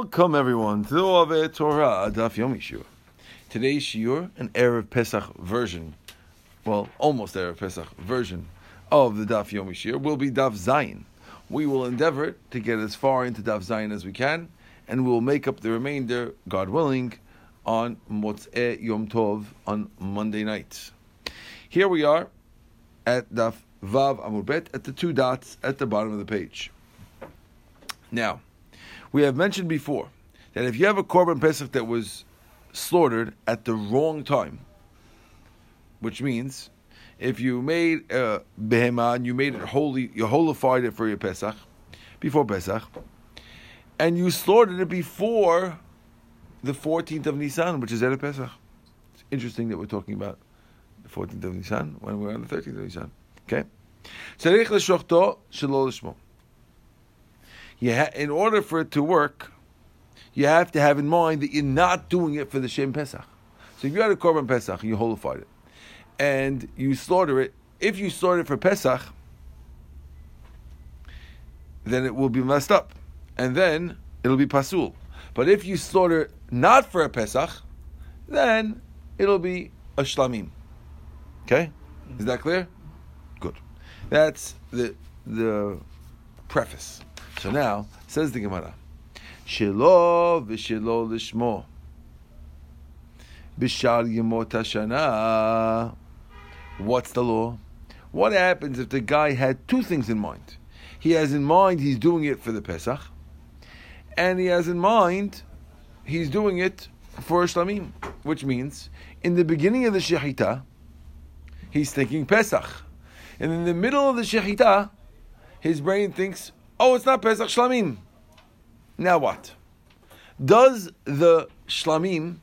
Welcome everyone to the Torah Daf Yomi Shiur. Today's Shiur, an Erev Pesach version, well, almost Erev Pesach version of the Daf Yomi Shiur will be Daf Zayin. We will endeavor to get as far into Daf Zayin as we can, and we will make up the remainder, God willing, on Motzei Yom Tov on Monday night. Here we are at Daf Vav Amud Bet at the two dots at the bottom of the page. Now, we have mentioned before that if you have a korban pesach that was slaughtered at the wrong time, which means if you made a behema and you made it holy, you holified it for your pesach before pesach, and you slaughtered it before the 14th of Nisan, which is Erev Pesach. It's interesting that we're talking about the 14th of Nisan when we're on the 13th of Nisan. Okay? You ha- in order for it to work, you have to have in mind that you're not doing it for the Shem Pesach. So if you had a Korban Pesach, you holified it, and you slaughter it, if you slaughter it for Pesach, then it will be messed up, and then it'll be pasul. But if you slaughter not for a Pesach, then it'll be a shlamim. Okay, is that clear? Good. That's the the preface. So now, says the Gemara, Shelo v'shelo lishmo. Bishar yemot hashana. What's the law? What happens if the guy had two things in mind? He has in mind he's doing it for the Pesach, and he has in mind he's doing it for Shlamim, which means in the beginning of the Shechita, he's thinking Pesach. And in the middle of the Shechita, his brain thinks, Oh, it's not Pesach Shlamim. Now what? Does the Shlamim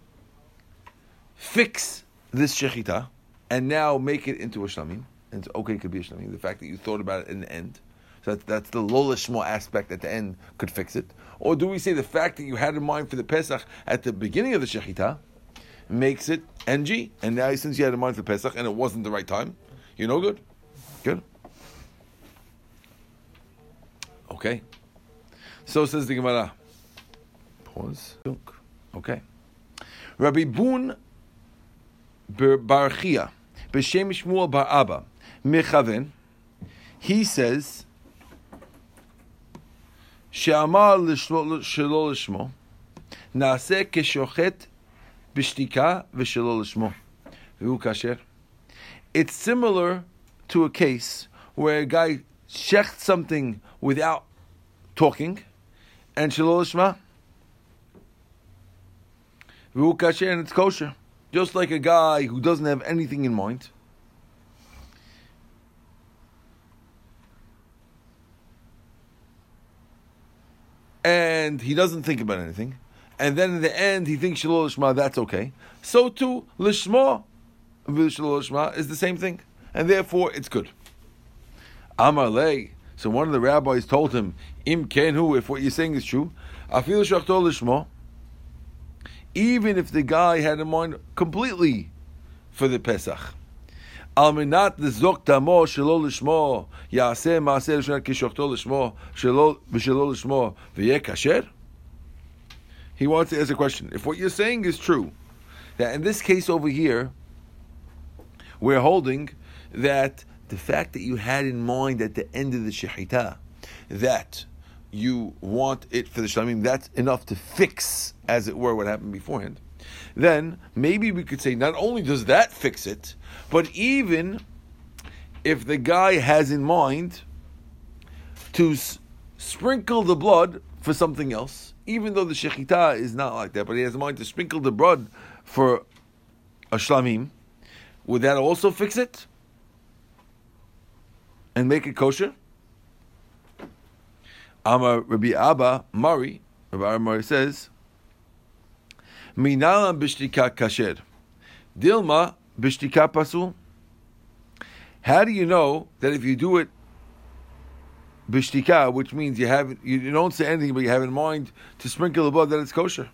fix this Shechita and now make it into a Shlamim? And it's okay, it could be a Shlamim. The fact that you thought about it in the end. So that's, that's the Lolishmo aspect at the end could fix it. Or do we say the fact that you had in mind for the Pesach at the beginning of the Shechita makes it NG? And now since you had in mind for Pesach and it wasn't the right time, you're no good? Good? Okay. So says the Gemara. Pause. Okay. Rabbi Bun Barchia, B'Shem Shmuel Bar Abba, Mechaven, he says, שאמר שלא לשמו, נעשה כשוחט בשתיקה ושלא לשמו. והוא כשר. It's similar to a case where a guy shecht something without talking, and shalol shma. kasher and it's kosher. Just like a guy who doesn't have anything in mind. And he doesn't think about anything. And then in the end, he thinks shalol shma, that's okay. So too, lishma, shalol shma is the same thing. And therefore, it's good. Amar. So one of the rabbis told him, Im kenhu, if what you're saying is true, afil shachtol lishmo, even if the guy had in mind completely for the Pesach. Al minat lezok damo shelo lishmo, yaseh maaseh l'shonat kishochtol lishmo, shelo v'shelo lishmo, v'yeh? He wants to ask a question. If what you're saying is true, that in this case over here, we're holding that the fact that you had in mind at the end of the shechita that you want it for the shlamim, that's enough to fix, as it were, what happened beforehand. Then maybe we could say not only does that fix it, but even if the guy has in mind to s- sprinkle the blood for something else, even though the shechita is not like that, but he has in mind to sprinkle the blood for a shlamim, would that also fix it? And make it kosher? Amar Rabbi Abba Mari, Rabbi Abba Mari says, Minalam bishtika kasher, Dilma bishtika pasul. How do you know that if you do it bishtika, which means you have you don't say anything, but you have in mind to sprinkle the blood that it's kosher?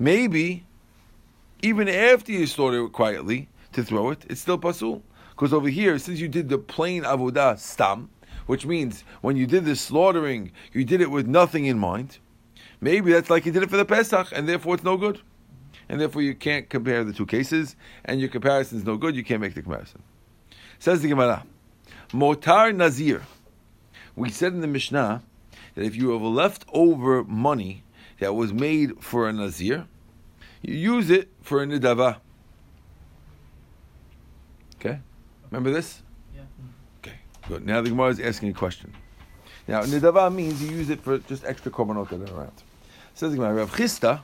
Maybe even after you slaughter it quietly to throw it, it's still pasul. Because over here, since you did the plain avodah stam, which means when you did the slaughtering, you did it with nothing in mind. Maybe that's like you did it for the Pesach, and therefore it's no good. And therefore you can't compare the two cases, and your comparison is no good, you can't make the comparison. Says the Gemara, Motar Nazir. We said in the Mishnah that if you have a leftover money that was made for a Nazir, you use it for a Nidava. Okay? Remember this? Yeah. Okay, good. Now the Gemara is asking a question. Now, Nidava means you use it for just extra korbanot that are around. Says the Gemara, Rav Chisda,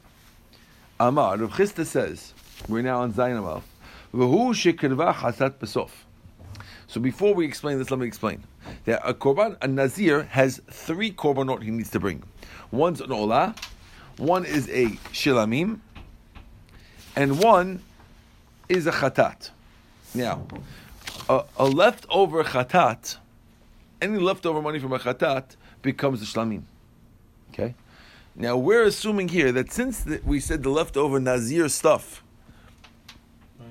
Amar, Rav Chisda says, we're now on Zayin Amal, V'hu shekirva hasat besof. So before we explain this, let me explain. That a korban, a nazir, has three korbanot he needs to bring. One's an olah, one is a shilamim, and one is a chatat. Now, a, a leftover chatat, any leftover money from a chatat becomes a shlamim. Okay? Now, we're assuming here that since the, we said the leftover nazir stuff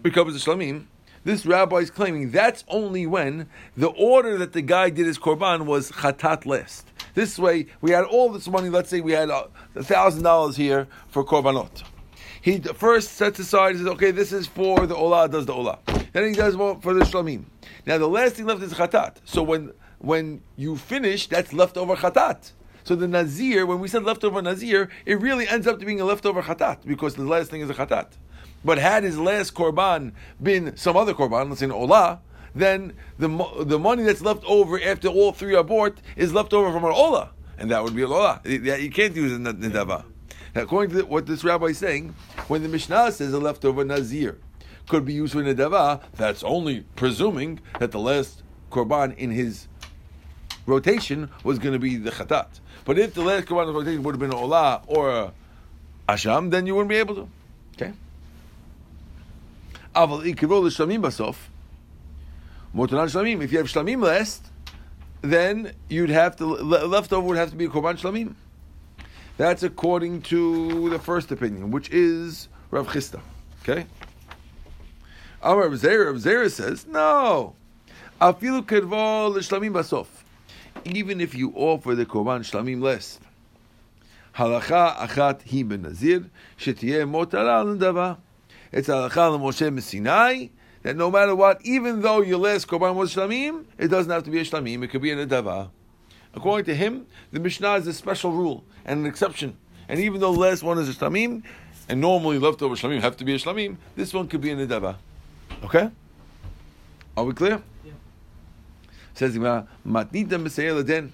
becomes a shlamim, this rabbi is claiming that's only when the order that the guy did his korban was chatat list. This way, we had all this money. Let's say we had a thousand dollars here for korbanot. He first sets aside. and Says, "Okay, this is for the olah." Does the olah? Then he does one for the shlamim. Now the last thing left is chatat. So when when you finish, that's leftover chatat. So the nazir, when we said leftover nazir, it really ends up to being a leftover chatat because the last thing is a chatat. But had his last korban been some other korban, let's say an olah, then the the money that's left over after all three are bought is left over from an olah, and that would be a olah. It- You can't use in nidava. According to what this rabbi is saying, when the Mishnah says a leftover nazir could be used for nidava, that's only presuming that the last korban in his rotation was going to be the chatat. But if the last korban in rotation would have been olah or asham, then you wouldn't be able to. Okay. Aval ikiro l'shlamim basof. Motanan shlamim. If you have shlamim last, then you'd have to leftover would have to be a korban shlamim. That's according to the first opinion, which is Rav Chisda. Okay. Amar Rav Zera, Rav Zera says no. Afilu kedvo l'shlamim basof. Even if you offer the korban shlamim less. Halacha achat hi ben nazir shetiyeh motara l'dava. It's halacha l'Moshe Messinai that no matter what, even though your last korban was shlamim, it doesn't have to be a shlamim. It could be a nedava. According to him, the Mishnah is a special rule and an exception. And even though the last one is a shlamim, and normally leftover shlamim have to be a shlamim, this one could be a nedava. Okay? Are we clear? Yeah. Says the matnita b'seil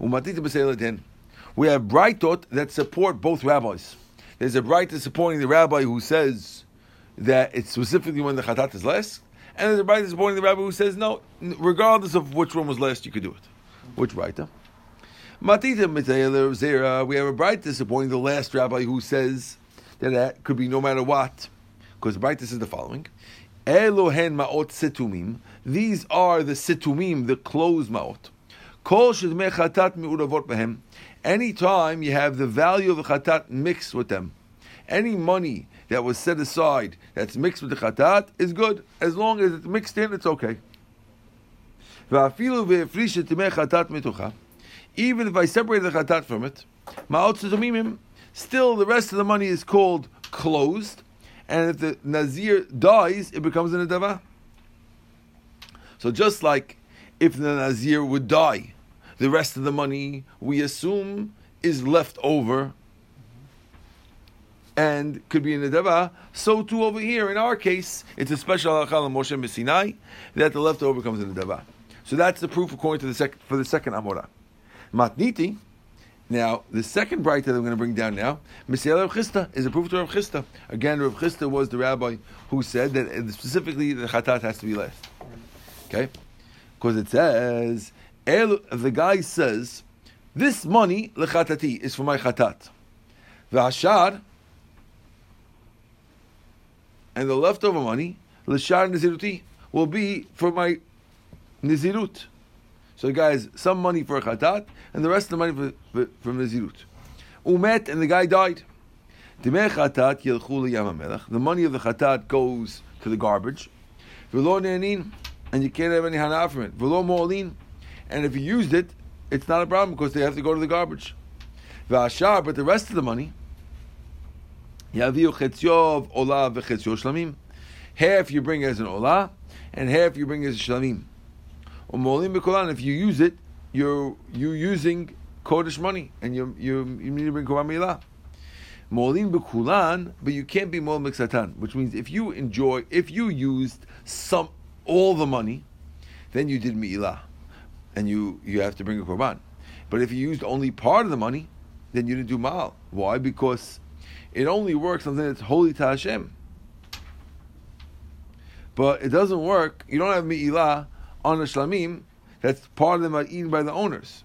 umatnita b'seil. We have brightot that support both rabbis. There's a bright supporting the rabbi who says that it's specifically when the chatat is less, and there's a bright supporting the rabbi who says no, regardless of which one was last, you could do it. Which brighter? Matita Zera, uh, we have a bright supporting the last rabbi who says that that could be no matter what, because the brightness is the following. Elohen ma'ot situmim. These are the situmim, the closed ma'ot. Kol shedmei chatat mi'uravot behem. Anytime you have the value of the chatat mixed with them, any money that was set aside that's mixed with the chatat is good. As long as it's mixed in, it's okay even if I separated the chatat from it, ma'otzumimim, still the rest of the money is called closed, and if the nazir dies, it becomes an adava. So just like if the nazir would die, the rest of the money we assume is left over and could be in the Deva. So too over here, in our case, it's a special halakha Moshe Messinai that the leftover comes in the Deva. So that's the proof according to the sec- for the second Amorah. Matniti. Now the second bright that I'm going to bring down now, Mesiel Rav Chisda is a proof to Rav Chisda. Again, Rav Chisda was the rabbi who said that uh, specifically the chatat has to be left. Okay, because it says the guy says this money lechatati is for my chatat. The hashar and the leftover money, l'shar niziruti, will be for my nizirut. So the guy has some money for a chatat, and the rest of the money for, for, for. Umet, and the guy died. The money of the chatat goes to the garbage. And you can't have any hana from it. And if you used it, it's not a problem because they have to go to the garbage. V'ashar, but the rest of the money. Half you bring as an olah, and half you bring as a shlamim. Umolim b'kolan, if you use it, you're you using kodesh money, and you you you need to bring korban milah. Molim b'kulan, but you can't be mol miksatan, which means if you enjoy, if you used some all the money, then you did mi'ilah, and you you have to bring a korban. But if you used only part of the money, then you didn't do mal. Why? Because it only works on something that's holy to Hashem. But it doesn't work. You don't have mi'ilah on the shlamim. That's part of them are eaten by the owners.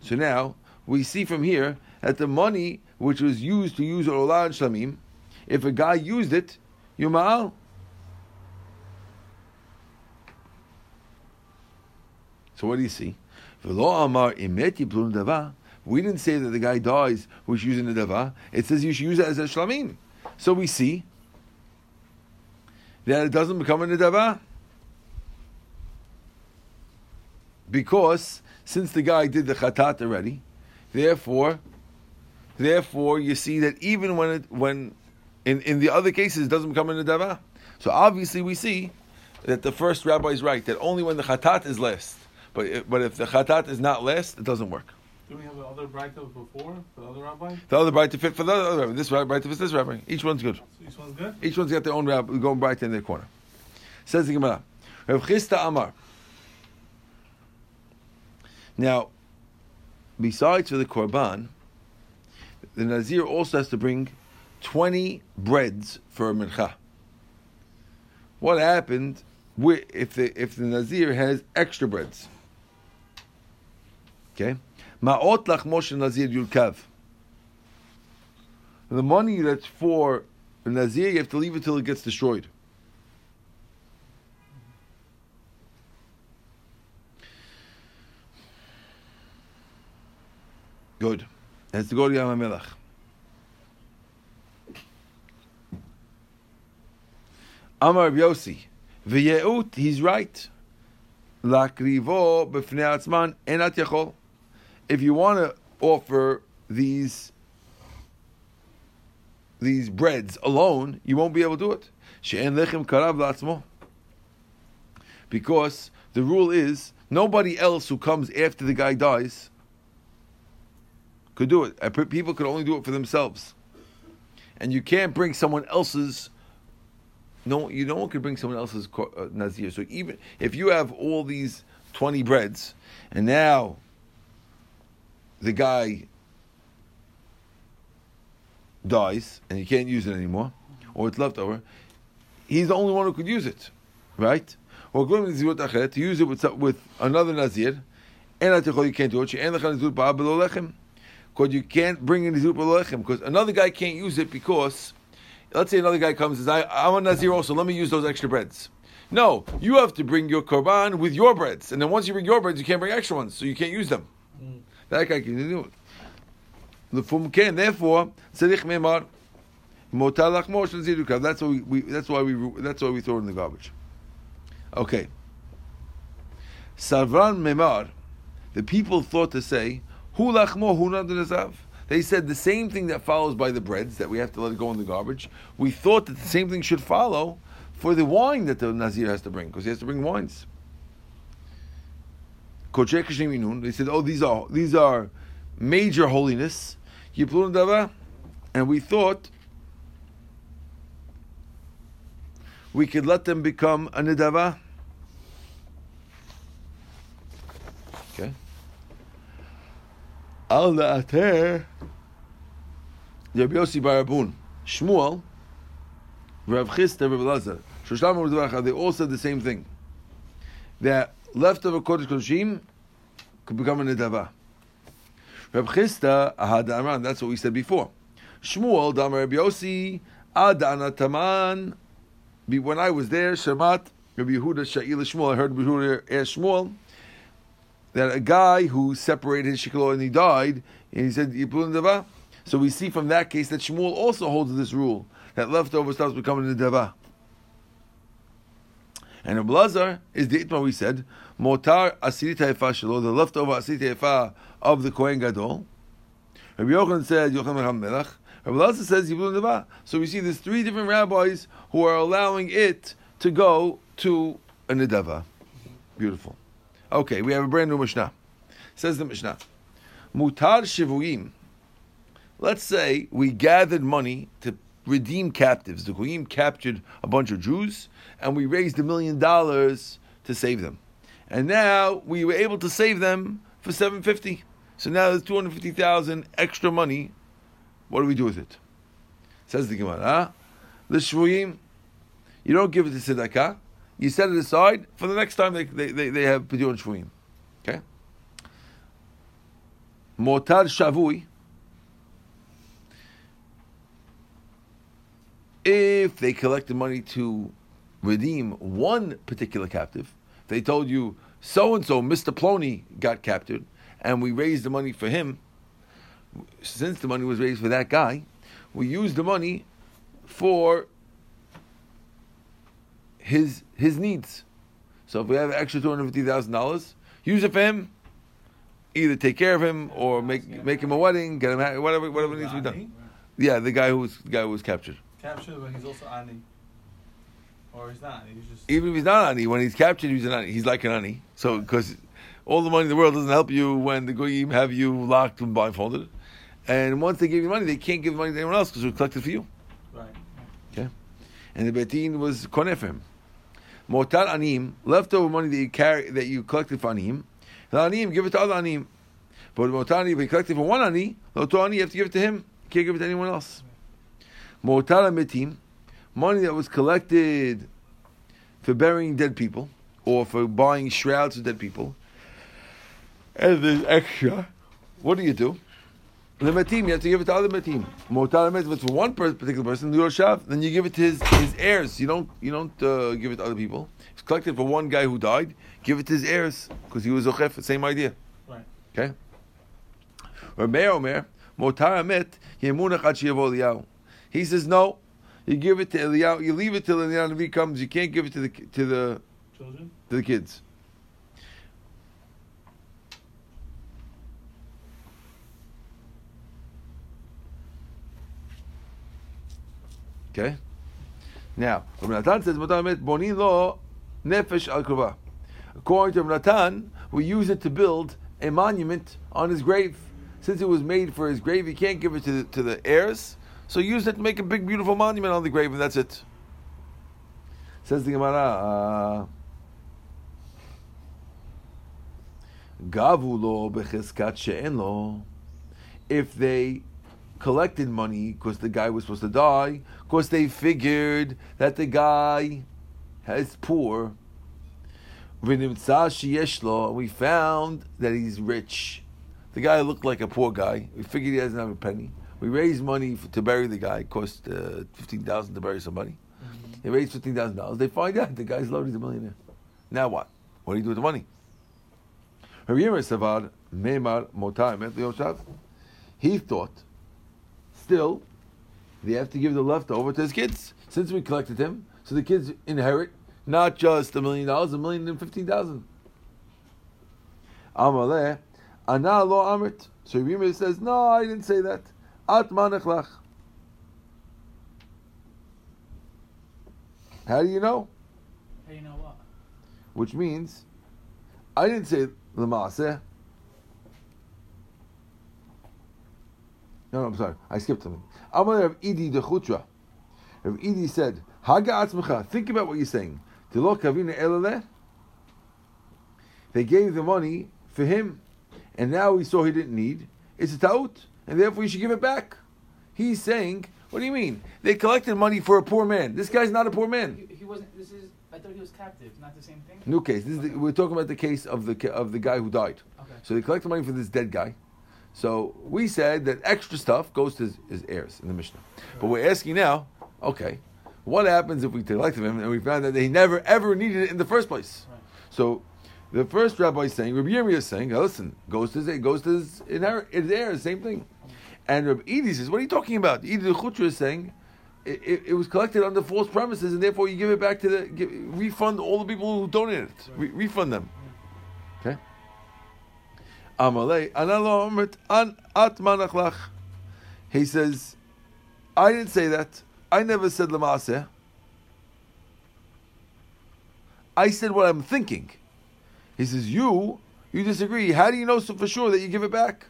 So now we see from here that the money which was used to use olah and shlamim, if a guy used it, you ma'al. So what do you see? We didn't say that the guy dies who's using the dava. It says you should use it as a shlamim. So we see that it doesn't become a nedava. Because since the guy did the chatat already, therefore, therefore you see that even when it when in, in the other cases it doesn't become a nedava. So obviously we see that the first rabbi is right that only when the chatat is last, but but if the chatat is not last, it doesn't work. Do we have the other brayta before the other rabbi? The other brayta fit for the other rabbi. This rabbi fits this rabbi. Each one's good. So each one's good. Each one's got their own rabbi going brayta in their corner. Says the Gemara. Rav Chisda Amar. Now, besides for the korban, the nazir also has to bring twenty breads for a mincha. What happened if the if the nazir has extra breads? Okay, ma'ot lachmosh nazir yulkav. The money that's for nazir, you have to leave it till it gets destroyed. Good. Has to go to Yam HaMelach. Amar Yossi. V'yeut, he's right. Lakrivo b'fnei atzman enat yachol. If you want to offer these these breads alone, you won't be able to do it. She'en lechem karav la'atzmo. Because the rule is nobody else who comes after the guy dies could do it. People could only do it for themselves. And you can't bring someone else's. No, you no one could bring someone else's uh, nazir. So even if you have all these twenty breads, and now the guy dies and you can't use it anymore, or it's left over, he's the only one who could use it, right? Or to use it with, with another nazir, and you can't do it because you can't bring in the lechem because another guy can't use it because let's say another guy comes and says, I, am a Nazir also, let me use those extra breads. No, you have to bring your korban with your breads, and then once you bring your breads, you can't bring extra ones, so you can't use them. Mm. That guy can do it. The fum can therefore tzedich memar motalach motion zidukav. That's why we, we, That's why we. That's why we throw it in the garbage. Okay. Savran memar. The people thought to say Hu lachmo hu They said the same thing that follows by the breads that we have to let it go in the garbage. We thought that the same thing should follow for the wine that the nazir has to bring because he has to bring wines. They said, "Oh, these are these are major holiness." And we thought we could let them become a nidava. Okay. Al Na'ater, Rabbi Yossi Barabun, Shmuel, Rav Chisda, Rav Lazar, Shoshlam they all said the same thing. That leftover Kodesh Kodeshim could become a Nedava. Rav Chisda, Ahad that's what we said before. Shmuel, Damar Rabbi Yossi, Adana Taman, when I was there, Shamat, Rabbi Yehuda Sha'il Shmuel, I heard Rabbi Yehuda ask Shmuel, that a guy who separated his shiklo and he died, and he said Yipulin Dava. So we see from that case that Shmuel also holds this rule that leftover stuff becoming the Dava. And Rabbi Lazar is the itma we said, motar asirit ha'efa shelo, the leftover asirit ha'efa of the Kohen Gadol. Rabbi Yochanan said, Yochanan. Rabbi Lazar says, Neva. So we see there's three different rabbis who are allowing it to go to a Nedava. Beautiful. Okay, we have a brand new Mishnah. Says the Mishnah. Mutar Shivuim. Let's say we gathered money to redeem captives. The Goyim captured a bunch of Jews, and we raised a million dollars to save them. And now we were able to save them for 750. So now there's 250,000 extra money. What do we do with it? Says the Gemara, the Shvuyim, you don't give it to Tzedakah, you set it aside for the next time they, they, they, they have Pidyon Shvuyim. Okay? Motar Shavui, if they collected money to redeem one particular captive, they told you so and so, Mr. Plony, got captured, and we raised the money for him. Since the money was raised for that guy, we used the money for his his needs. So if we have extra two hundred fifty thousand dollars, use it for him. Either take care of him or make make him a wedding, get him whatever whatever needs to be done. Yeah, the guy who was the guy who was captured. Captured, but he's also ani. Or he's not. He's just. Even if he's not ani, when he's captured, he's an ani. He's like an ani. So because all the money in the world doesn't help you when the goyim have you locked and blindfolded, and once they give you money, they can't give money to anyone else because it was collected for you. Right. Okay, and the betin was koneh for him. Motar anim, leftover money that you carry that you collected for anim, the anim give it to other anim. But motar anim, if you collected for one ani, the ani you have to give it to him. You can't give it to anyone else. Motar metim, money that was collected for burying dead people or for buying shrouds of dead people, and there's extra. What do you do? The metim, you have to give it to other metim. Motar metim, if it's for one particular person, the Yoshav, then you give it to his, his heirs. You don't you don't uh, give it to other people. It's collected for one guy who died. Give it to his heirs because he was a ochef. Same idea. Right. Okay. Rabbi Omer, Motar Amet, Yemunach Ad. He says no. You give it to Eliyahu. You leave it till Eliyahu Navi comes. You can't give it to the to the Children? to the kids. Okay. Now, Rabbi says, "Motar Amet Bonin lo nefesh al krova." According to Rabbi we use it to build a monument on his grave. Since it was made for his grave, he can't give it to the, to the heirs. So use it to make a big, beautiful monument on the grave, and that's it. Says the Gemara. Uh. If they collected money because the guy was supposed to die, because they figured that the guy is poor, we found that he's rich. The guy looked like a poor guy. We figured he doesn't have a penny. We raised money f to bury the guy. It cost uh, fifteen thousand to bury somebody. They raised fifteen thousand dollars. They find out the guy's loaded. He's a millionaire. Now what? What do you do with the money? Rabbi Yirmiyah Savad Meimar Motar Met Yoshav. He thought, still, they have to give the leftover to his kids. Since we collected him, so the kids inherit not just a million dollars, a million and fifteen thousand. Amaleh, Ana lo amrit. So Yirmiyah says, no, I didn't say that. At manechlach. How do you know? How do you know what? Which means, I didn't say l'maaseh. No, no, I'm sorry. I skipped something. Amar of Idi de Chutra. Rav Idi said, Haga atzmecha, think about what you're saying. Tilo kavina elaleh. They gave the money for him, and now he saw he didn't need. It's a taut, and therefore you should give it back. He's saying, what do you mean? They collected money for a poor man. This guy's not a poor man. He, he wasn't. This is. I thought he was captive. Not the same thing. New case. This is the, we're talking about the case of the of the guy who died. Okay. So they collected money for this dead guy. So we said that extra stuff goes to his, his heirs in the Mishnah. But we're asking now, okay, what happens if we collected him and we found that he never ever needed it in the first place? Right. So the first rabbi is saying, Rabbi Yirmiyah is saying, oh, listen, goes to his, goes to his, his heirs, same thing. And Rabbi Edi says, what are you talking about? Edi the Chutra is saying, it, it, it was collected under false premises, and therefore you give it back to the give, refund all the people who donated it. Re- refund them. Okay. He says, I didn't say that. I never said lamaseh. I said what I'm thinking. He says, you, you disagree. How do you know so for sure that you give it back?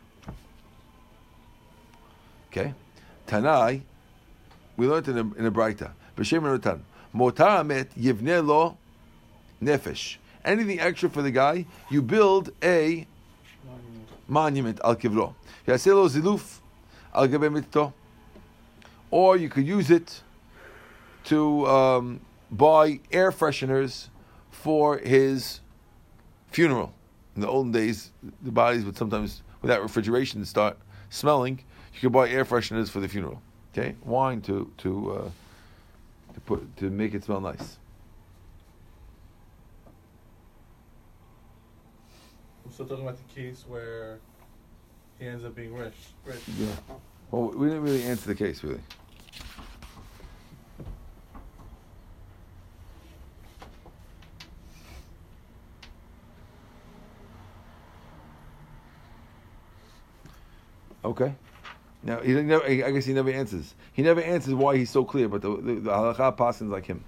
Okay. Tanai, we learned in a, in a Braita. B'shem Rotan. Motar amet yivne lo nefesh. Anything extra for the guy, you build a monument al kivro. Yaselo ziluf al mitto. Or you could use it to um, buy air fresheners for his funeral. In the olden days, the bodies would sometimes, without refrigeration, start smelling. You could buy air fresheners for the funeral. Okay, wine to to uh, to put to make it smell nice. We're still talking about the case where he ends up being rich. Rich. Yeah. Well, we didn't really answer the case, really. Okay. Now he never, I guess he never answers. He never answers why he's so clear, but the, the, the halacha passes like him.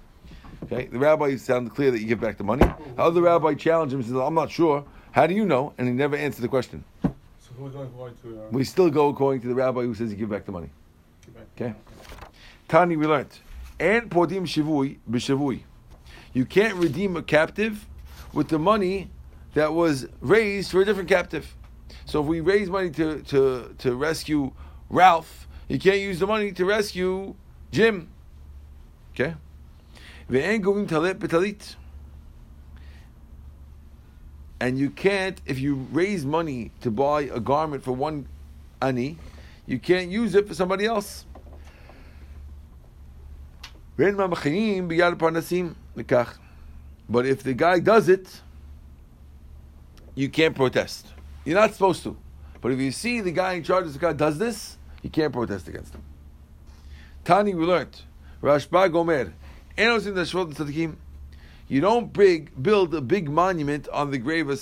Okay, the rabbi sounded clear that you give back the money. The other rabbi challenged him and says, "I'm not sure. How do you know?" And he never answered the question. So who are we going to? Uh, We still go according to the rabbi who says you give back the money. back? Okay. Tani, we learned. And podim shivui b'shavui. You can't redeem a captive with the money that was raised for a different captive. So if we raise money to, to, to rescue Ralph, you can't use the money to rescue Jim. Okay? And you can't, if you raise money to buy a garment for one ani, you can't use it for somebody else. But if the guy does it, you can't protest. You're not supposed to. But if you see the guy in charge of the guy does this, you can't protest against them. Tani, we learned. Rashba Gomer. You don't big, build a big monument on the grave of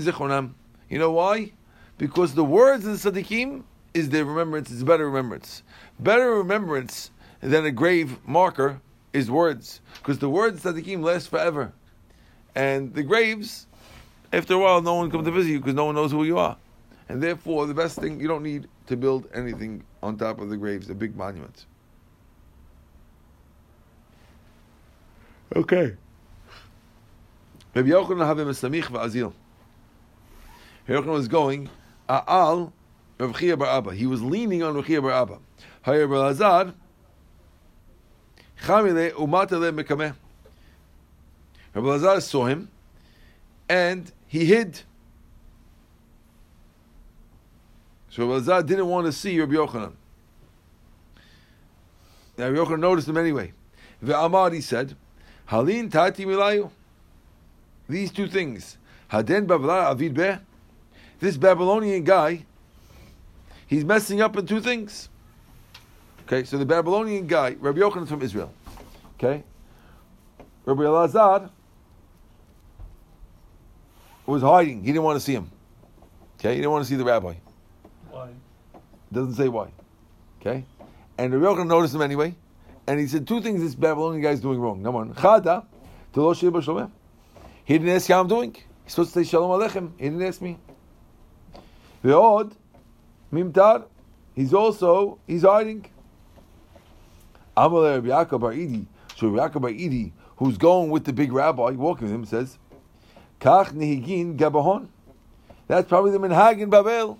zichronam. You know why? Because the words in the Tzaddikim is their remembrance, is better remembrance. Better remembrance than a grave marker is words. Because the words Tzaddikim last forever. And the graves, after a while, no one comes to visit you because no one knows who you are. And therefore, the best thing, you don't need to build anything on top of the graves, a big monument. Okay. Rabbi Yochanan have him a samich va'azil. Yochanan was going, A'al Rav Chia bar Abba. He was leaning on Rav Chia bar Abba. Hayar bar Lazar, Chamile umatale mekameh. Rabbi Lazar saw him, and he hid. So Rabbi Lazar didn't want to see Rabbi Yochanan. Now Rabbi Yochanan noticed him anyway. Ve'amar, he said, Halin tati milayu. These two things. Haden Babla Avid Beh. This Babylonian guy, he's messing up in two things. Okay, so the Babylonian guy, Rabbi Yochanan is from Israel. Okay? Rabbi Elazar was hiding. He didn't want to see him. Okay? He didn't want to see the rabbi. Doesn't say why. Okay? And Rabbi Yochanan noticed him anyway. And he said two things this Babylonian guy is doing wrong. Number one, Chada. He didn't ask how I'm doing. He's supposed to say Shalom Aleichem. He didn't ask me. Ve'od, Mimtar, he's also, he's hiding. Amalei Rabbi Yaakov Bar Idi. So Rabbi Yaakov Bar Idi, who's going with the big rabbi, walking with him, says, Kach nihigin gabahon. That's probably the minhag in Babel.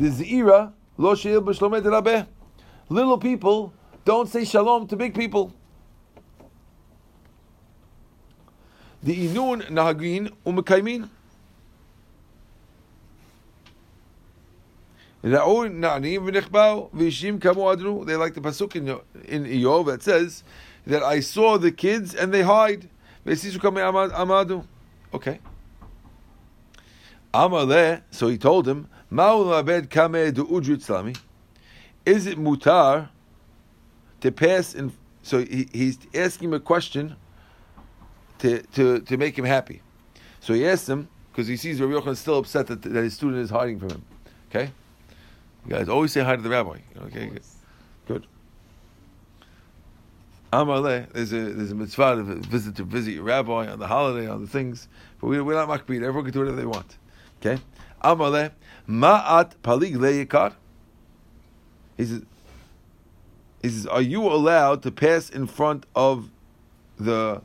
The zira lo sheil b'shlomet rabeh. Little people don't say shalom to big people. The inun nahagin adru. They like the pasuk in, in Iyov that says that I saw the kids and they hide. Okay. Amaleh, so he told him, Ma'ul tzlami. is it mutar to pass in? So he, he's asking him a question to, to, to make him happy. So he asks him because he sees Rabbi Yochanan still upset that, that his student is hiding from him. Okay, you guys always say hi to the rabbi. Okay, good. good. Amaleh, there's a there's a mitzvah to visit to visit your rabbi on the holiday on the things, but we, we're not makbid. Everyone can do whatever they want. Okay, Amaleh, ma'at palig leyikar. He says, he says, are you allowed to pass in front of the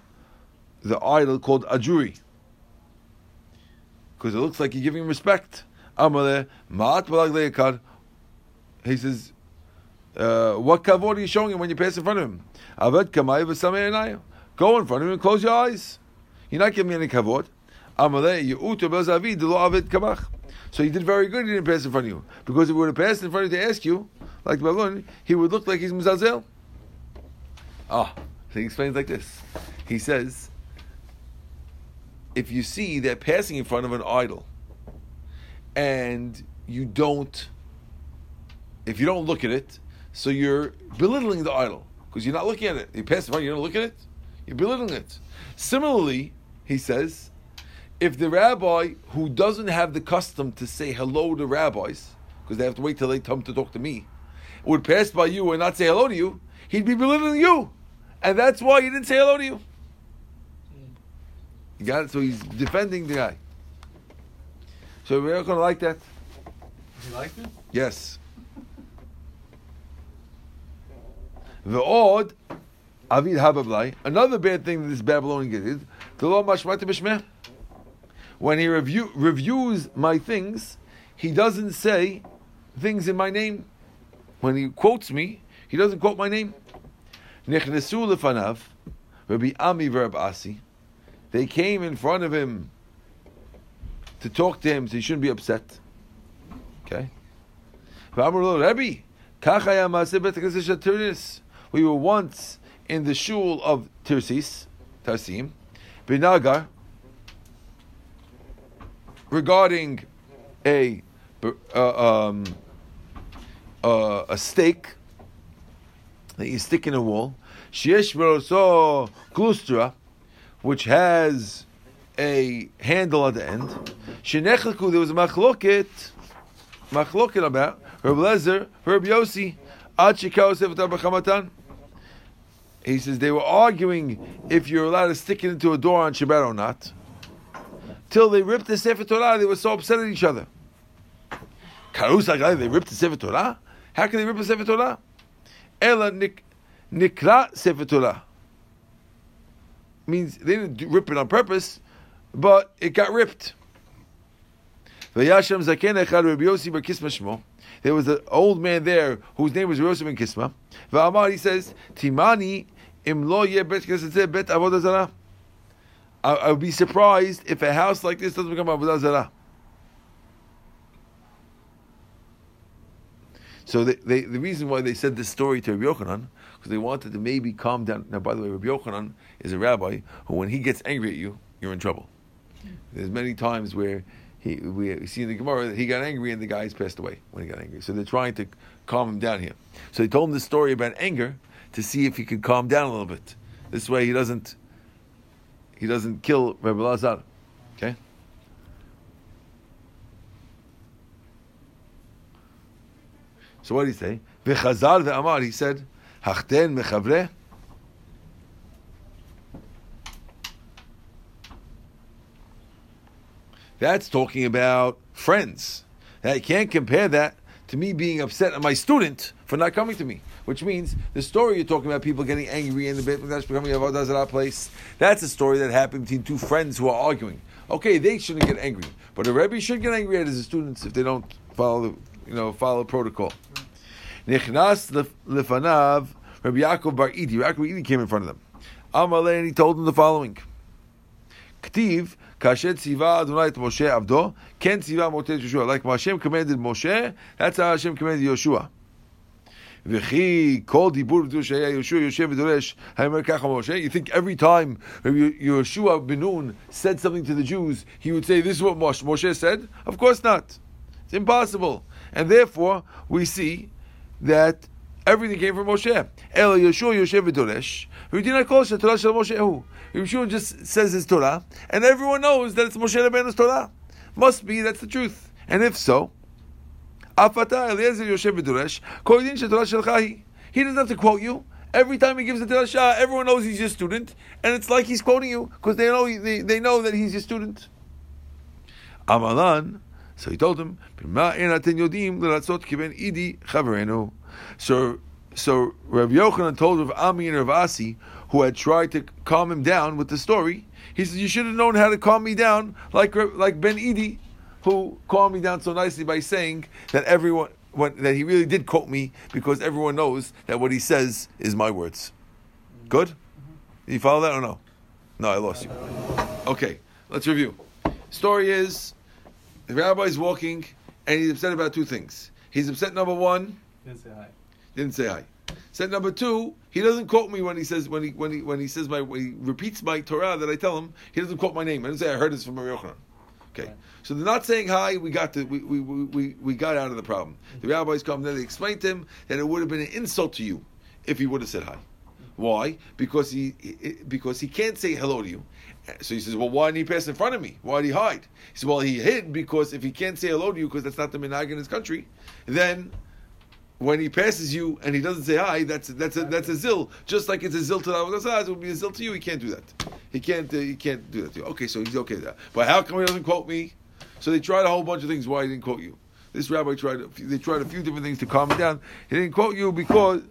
the idol called Ajuri? Because it looks like you're giving him respect. Amale, ma'at palig leyikar. He says, uh, what kavod are you showing him when you pass in front of him? Avad kamay v'samei Go in front of him and close your eyes. You're not giving me any kavod. Amalei yu'utu bezavid lo avid kamach. So he did very good. He didn't pass in front of you because if he would have passed in front of you to ask you, like the balloon, he would look like he's muzazel. Ah, so he explains like this. He says, if you see that passing in front of an idol, and you don't, if you don't look at it, so you're belittling the idol because you're not looking at it. You pass in front, you don't look at it. You're belittling it. Similarly, he says, if the rabbi who doesn't have the custom to say hello to rabbis, because they have to wait till they come to talk to me, would pass by you and not say hello to you, he'd be belittling you. And that's why he didn't say hello to you. You got it? So he's defending the guy. So we're not going to like that? You liked it? Yes. The odd Avid Habablai. Another bad thing that this Babylonian did. The law mashmata b'shmeh. When he review, reviews my things, he doesn't say things in my name. When he quotes me, he doesn't quote my name. Nichnesu lefanav, Rabbi Ami Asi. They came in front of him to talk to him, so he shouldn't be upset. Okay. We were once in the shul of Tirsis, Tarsim, Binagar, regarding a uh, um, uh, a stake that you stick in a wall, Shiesh so Klustra, which has a handle at the end. Shenechleku, there was a machloket, machloket about Herb Lezer, Herb Yossi, he says they were arguing if you're allowed to stick it into a door on Shabbat or not. Till they ripped the Sefer Torah, they were so upset at each other. They ripped the Sefer Torah? How can they rip the Sefer Torah? Ela nikra Sefer Torah. Means they didn't rip it on purpose, but it got ripped. There was an old man there whose name was Yosef ben Kisma. He says, Timani im lo bet bet avodah zarah. I would be surprised if a house like this doesn't become avodah zarah. So they, they, the reason why they said this story to Rabbi Yochanan, because they wanted to maybe calm down. Now, by the way, Rabbi Yochanan is a rabbi who, when he gets angry at you, you're in trouble. There's many times where he, we see in the Gemara that he got angry and the guys passed away when he got angry. So they're trying to calm him down here. So they told him the story about anger to see if he could calm down a little bit. This way he doesn't he doesn't kill Rebbe Lazar. Okay? So what did he say? V'chazar ve'amar, he said, Hachten mechavre, That's talking about friends. Now, you can't compare that to me being upset at my student for not coming to me. Which means the story you're talking about people getting angry in the Beit Mikdash becoming a Avodah place. That's a story that happened between two friends who are arguing. Okay, they shouldn't get angry, but a Rebbe should get angry at his students if they don't follow, you know, follow protocol. Nichnas lefanav Rabbi Yaakov Bar Idi. Yaakov Idi came in front of them. Amalei and he told them the following. Ktiv Kashet Siva Adonai Moshe Abdo, Ken Siva Motet Yehoshua. Like Hashem commanded Moshe, that's how Hashem commanded Yehoshua. V'chi כל דיבור בדיוק Yehoshua. יהושע יושב ודורש, האמר you think every time Yehoshua benun said something to the Jews, he would say, this is what Moshe said? Of course not. It's impossible. And therefore, we see that everything came from Moshe. El Yehoshua Yosef v'doresh. V'dina kol shetorah shel. Yehoshua just says his Torah, and everyone knows that it's Moshe Rabbeinu's Torah. Must be that's the truth. And if so, Afata Eliezer Yosef v'doresh. Kol din shetorah shel. He doesn't have to quote you. Every time he gives a Torah everyone knows he's your student, and it's like he's quoting you because they know they, they know that he's your student. Amalan, so he told him, So, so Rav Yochanan told Rav Ami and Rav Asi, who had tried to calm him down with the story, he said, "You should have known how to calm me down, like like Ben Idi, who calmed me down so nicely by saying that everyone." when, that he really did quote me because everyone knows that what he says is my words. Good? Mm-hmm. You follow that or no? No, I lost you. Okay, let's review. Story is the rabbi is walking and he's upset about two things. He's upset number one. Didn't say hi. Didn't say hi. Said number two, he doesn't quote me when he says when he when he when he says my when he repeats my Torah that I tell him. He doesn't quote my name. I didn't say I heard this from Rabbi Yochanan. Okay. Right. So they're not saying hi. We got to we, we, we, we got out of the problem. Mm-hmm. The rabbis come then they explained to him that it would have been an insult to you if he would have said hi. Why? Because he, because he can't say hello to you. So he says, well, why didn't he pass in front of me? Why did he hide? He said, well, he hid because if he can't say hello to you because that's not the minhag in his country, then when he passes you and he doesn't say hi, that's that's a, that's a zil. Just like it's a zil to the it would be a zil to you. He can't do that. He can't uh, he can't do that to you. Okay, so he's okay that. But how come he doesn't quote me? So they tried a whole bunch of things why he didn't quote you. This rabbi tried. They tried a few different things to calm him down. He didn't quote you because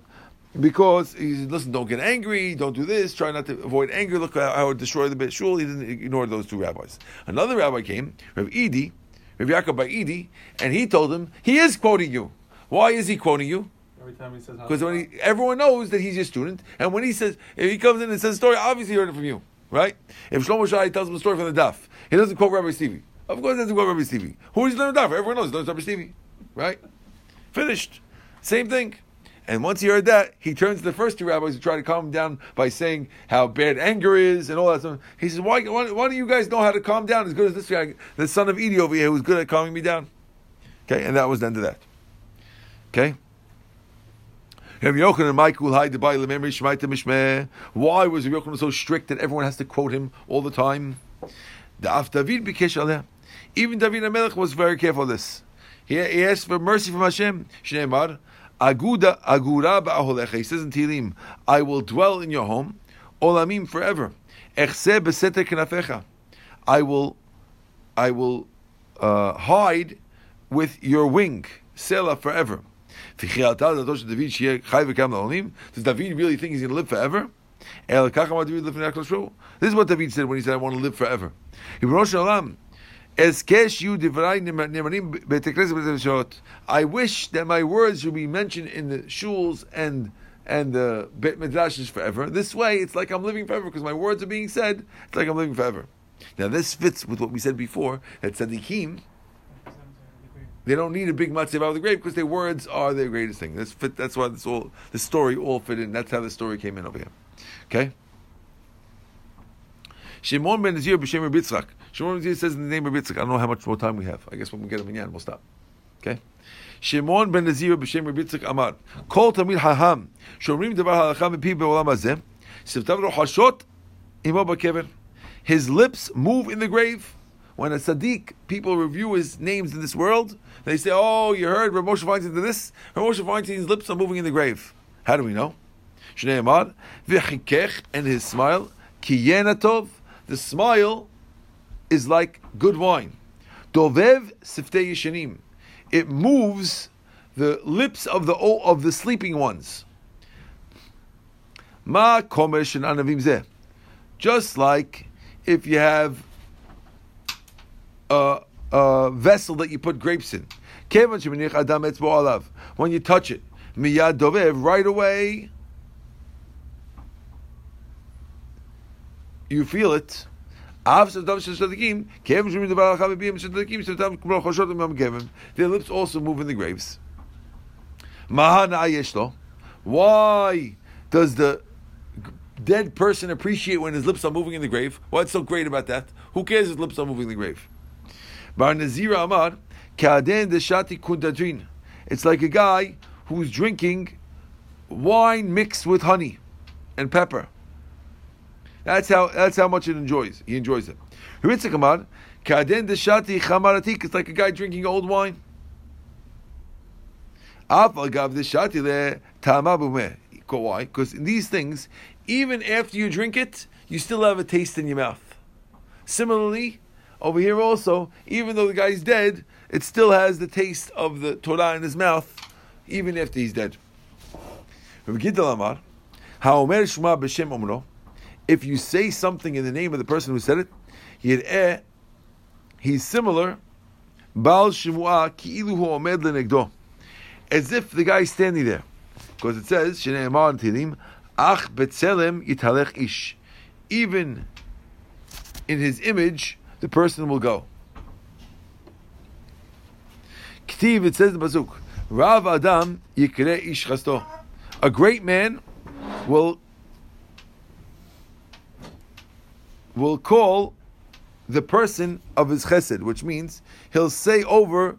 because he said, "Listen, don't get angry. Don't do this. Try not to avoid anger. Look how it destroyed the bit shul." He didn't ignore those two rabbis. Another rabbi came, Rav Edi, Rav Yaakov by Edi, and he told him he is quoting you. Why is he quoting you? Every time he says because when he, everyone knows that he's your student, and when he says if he comes in and says a story, obviously he heard it from you, right? If Shlomo Shai tells him a story from the daf, he doesn't quote Rabbi Stevie. Of course, he doesn't quote Rabbi Stevie. Who is learning daf? Everyone knows he learns Rabbi Stevie, right? Finished. Same thing. And once he heard that, he turns to the first two rabbis to try to calm him down by saying how bad anger is and all that stuff. He says, why, why, why do you guys know how to calm down as good as this guy, the son of Edi over here, who's good at calming me down? Okay, and that was the end of that. Okay? Why was Rabbi so strict that everyone has to quote him all the time? Even David HaMelech was very careful of this. He, he asked for mercy from Hashem. Shneimar, Aguda Agura ba'aholecha. He says in Tilim, I will dwell in your home, olamim forever. Echse beseter kenafecha. I will, I will uh, hide with your wing, Selah forever. Does David really think he's going to live forever? This is what David said when he said, I want to live forever. I wish that my words would be mentioned in the shuls and and the bet midrashes forever. This way, it's like I'm living forever because my words are being said. It's like I'm living forever. Now, this fits with what we said before that tzaddikim they don't need a big matzah out of the grave because their words are their greatest thing. That's fit, That's why this all the story all fit in. That's how the story came in over here. Okay. Shimon ben Nazir b'shem Yitzchak. Shimon ben Nazir says in the name of Yitzchak. I don't know how much more time we have. I guess when we get a minyan, we'll stop. Okay. Shimon ben Nazir b'shem Yitzchak Amar. Kol tamid haham. Shomrim devar halacha mipi be'olam hazeh. Sivtav ro hashot imo b'kever. His lips move in the grave. When a tzaddik, people review his names in this world, they say, "Oh, you heard Rav Moshe Feinstein did this. Rav Moshe Feinstein's lips are moving in the grave." How do we know? Shnei Amar v'chikech and his smile kiyenatov. The smile is like good wine. Dovev siftei yishanim. It moves the lips of the of the sleeping ones. Ma komesh and anavim. Just like if you have a, a vessel that you put grapes in. When you touch it, right away, you feel it. Their lips also move in the graves. Why does the dead person appreciate when his lips are moving in the grave? What's so great about that? Who cares if his lips are moving in the grave? Bar Nazira Amar, Kaden Deshati Kundadrin. It's like a guy who's drinking wine mixed with honey and pepper. That's how that's how much it enjoys. He enjoys it. It's like a guy drinking old wine. Why? Because in these things, even after you drink it, you still have a taste in your mouth. Similarly, over here also, even though the guy's dead, it still has the taste of the Torah in his mouth, even after he's dead. If you say something in the name of the person who said it, he's similar. As if the guy is standing there. Because it says. Even in his image, the person will go. Ktiv, it says in the pasuk, Rav Adam yikre ish chasto. A great man will will call the person of his chesed, which means he'll say over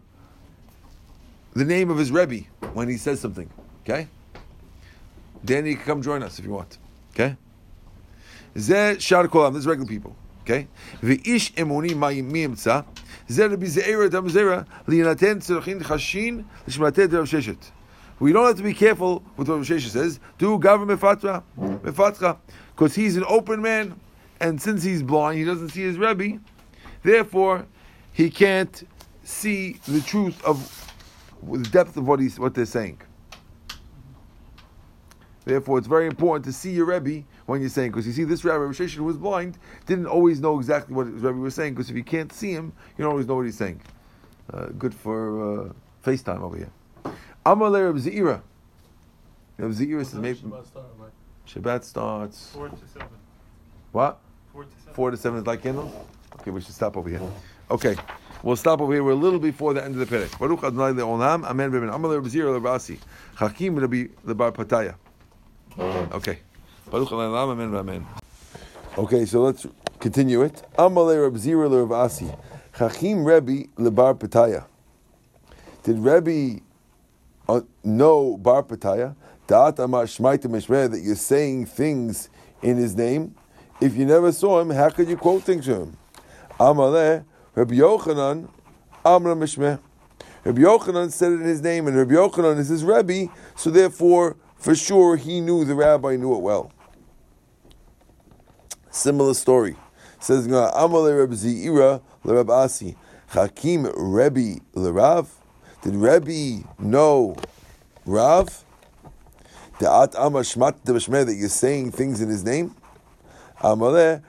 the name of his rebbe when he says something. Okay. Danny, come join us if you want. Okay? Zeh shar kolam. This is regular people. Okay? Zeira dam tzorchin chashin l'shmatet Sheshet. We don't have to be careful with what Sheshet says. Do government mefatra, mefatra, because he's an open man, and since he's blind, he doesn't see his Rebbe. Therefore, he can't see the truth of the depth of what he's what they're saying. Therefore, it's very important to see your Rebbe when you're saying, because you see, this Rabbi Rosh who was blind didn't always know exactly what his Rebbe was saying, because if you can't see him, you don't always know what he's saying. Uh, good for uh, FaceTime over here. Amalei Reb Zeira. Reb Zeira says maybe Shabbat start, right? Shabbat starts. Four to seven. What? Four to seven. Four to seven is like candles? Okay, we should stop over here. Okay, we'll stop over here. We're a little before the end of the Perek. Baruch Adonai le'olam, amen v'amen. Amalei Reb Zeira le'rasi. Hakim Rabbi le'bar pataya. Okay. Okay, so let's continue it. Amalei Reb Zeira Reb Asi. Chachim Rebbe le Bar Pataya. Did Rebbe uh, know Bar Pataya? That you're saying things in his name. If you never saw him, how could you quote things to him? Amalei Reb Yochanan Amra mishmeh. Rabbi Yochanan said it in his name, and Rabbi Yochanan is his Rebbe, so therefore, for sure, he knew the rabbi knew it well. Similar story. Says Amalei Reb Zeira Reb Asi. Hakim Rebbe Lerav. Did Rebbe know Rav? Da'at Amar Shmat B'Shmeh that you're saying things in his name? B'Shmeh.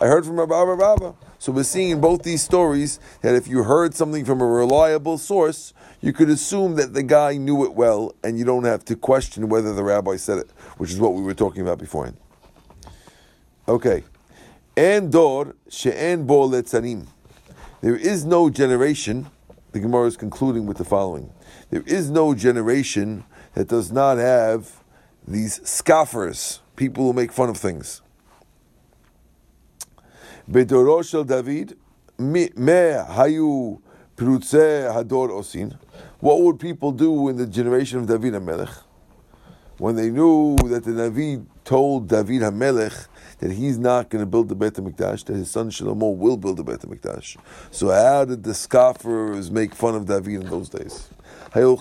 I heard from Rabbi Abba Rabba. So we're seeing in both these stories that if you heard something from a reliable source, you could assume that the guy knew it well, and you don't have to question whether the rabbi said it, which is what we were talking about beforehand. Okay. And dor she'en bo letzarim. There is no generation, the Gemara is concluding with the following. There is no generation that does not have these scoffers, people who make fun of things. בדורו של דוד, מה היו פרוצי הדור עושים? What would people do in the generation of David HaMelech? When they knew that the Navi told David HaMelech that he's not going to build the Beit HaMikdash, that his son Shlomo will build the Beit HaMikdash. So how did the scoffers make fun of David in those days? They would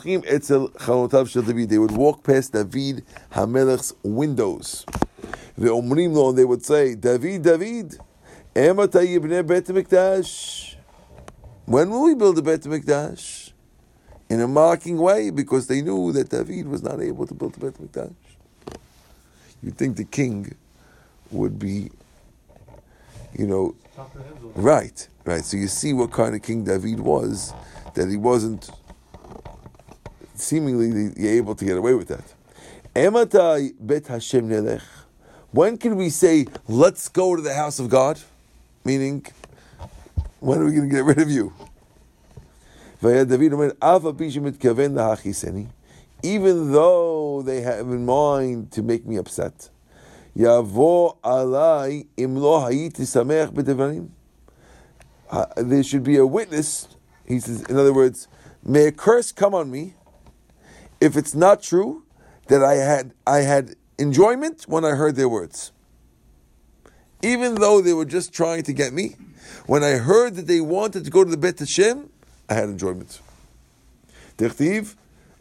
walk past David HaMelech's windows. Lo, they would say, David, David, Emata yibnei Beit HaMikdash. When will we build the Beit HaMikdash? In a mocking way, because they knew that David was not able to build the Beit HaMikdash. You'd think the king would be, you know, right, right. So you see what kind of king David was, that he wasn't seemingly able to get away with that. Ematai bet Hashem nelech. When can we say, let's go to the house of God? Meaning, when are we going to get rid of you? Even though they have in mind to make me upset. Yavo alai im lo hayiti sameach b'devarim. There should be a witness. He says, in other words, may a curse come on me if it's not true that I had I had enjoyment when I heard their words. Even though they were just trying to get me, when I heard that they wanted to go to the Bet Hashem, I had enjoyment. Tichtiv,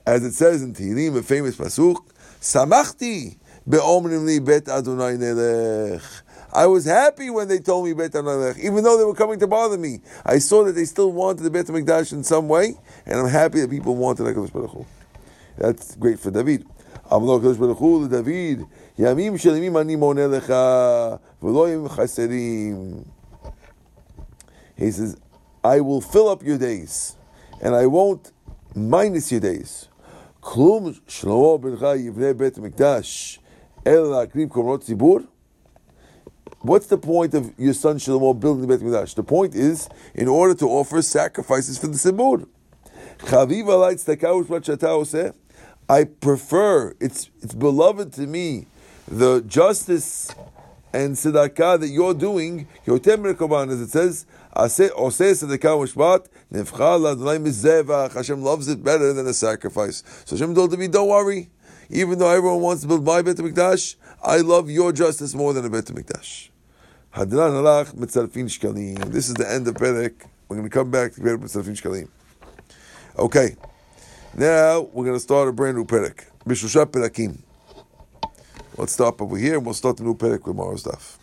as it says in Tehillim, a famous pasuk, Samachti be'omrim li bet Adonai nelech. I was happy when they told me Bet Adonai nelech, even though they were coming to bother me. I saw that they still wanted the Bet Hamikdash in some way, and I'm happy that people wanted HaKadosh Baruch Hu. That's great for David. אמר הקדוש ברוך הוא לדוד, ימים שלמים אני מונה לך, ולא ימים חסרים. He says, I will fill up your days, and I won't minus your days. כלום שלמה בנך יבנה בית המקדש, What's the point of your son Shlomo building the Beit Midrash? The point is in order to offer sacrifices for the Sibur. I prefer, it's, it's beloved to me, the justice and tzedakah that you're doing, as it says, Hashem loves it better than a sacrifice. So Hashem told me, don't worry, even though everyone wants to build my Beit HaMikdash, I love your justice more than a Beit HaMikdash. Halach shkalim. This is the end of Perek. We're going to come back to Perek mitzarfin shkalim. Okay. Now we're going to start a brand new Perek. Bishlosha Perakim. Let's stop over here and we'll start the new Perek with more stuff.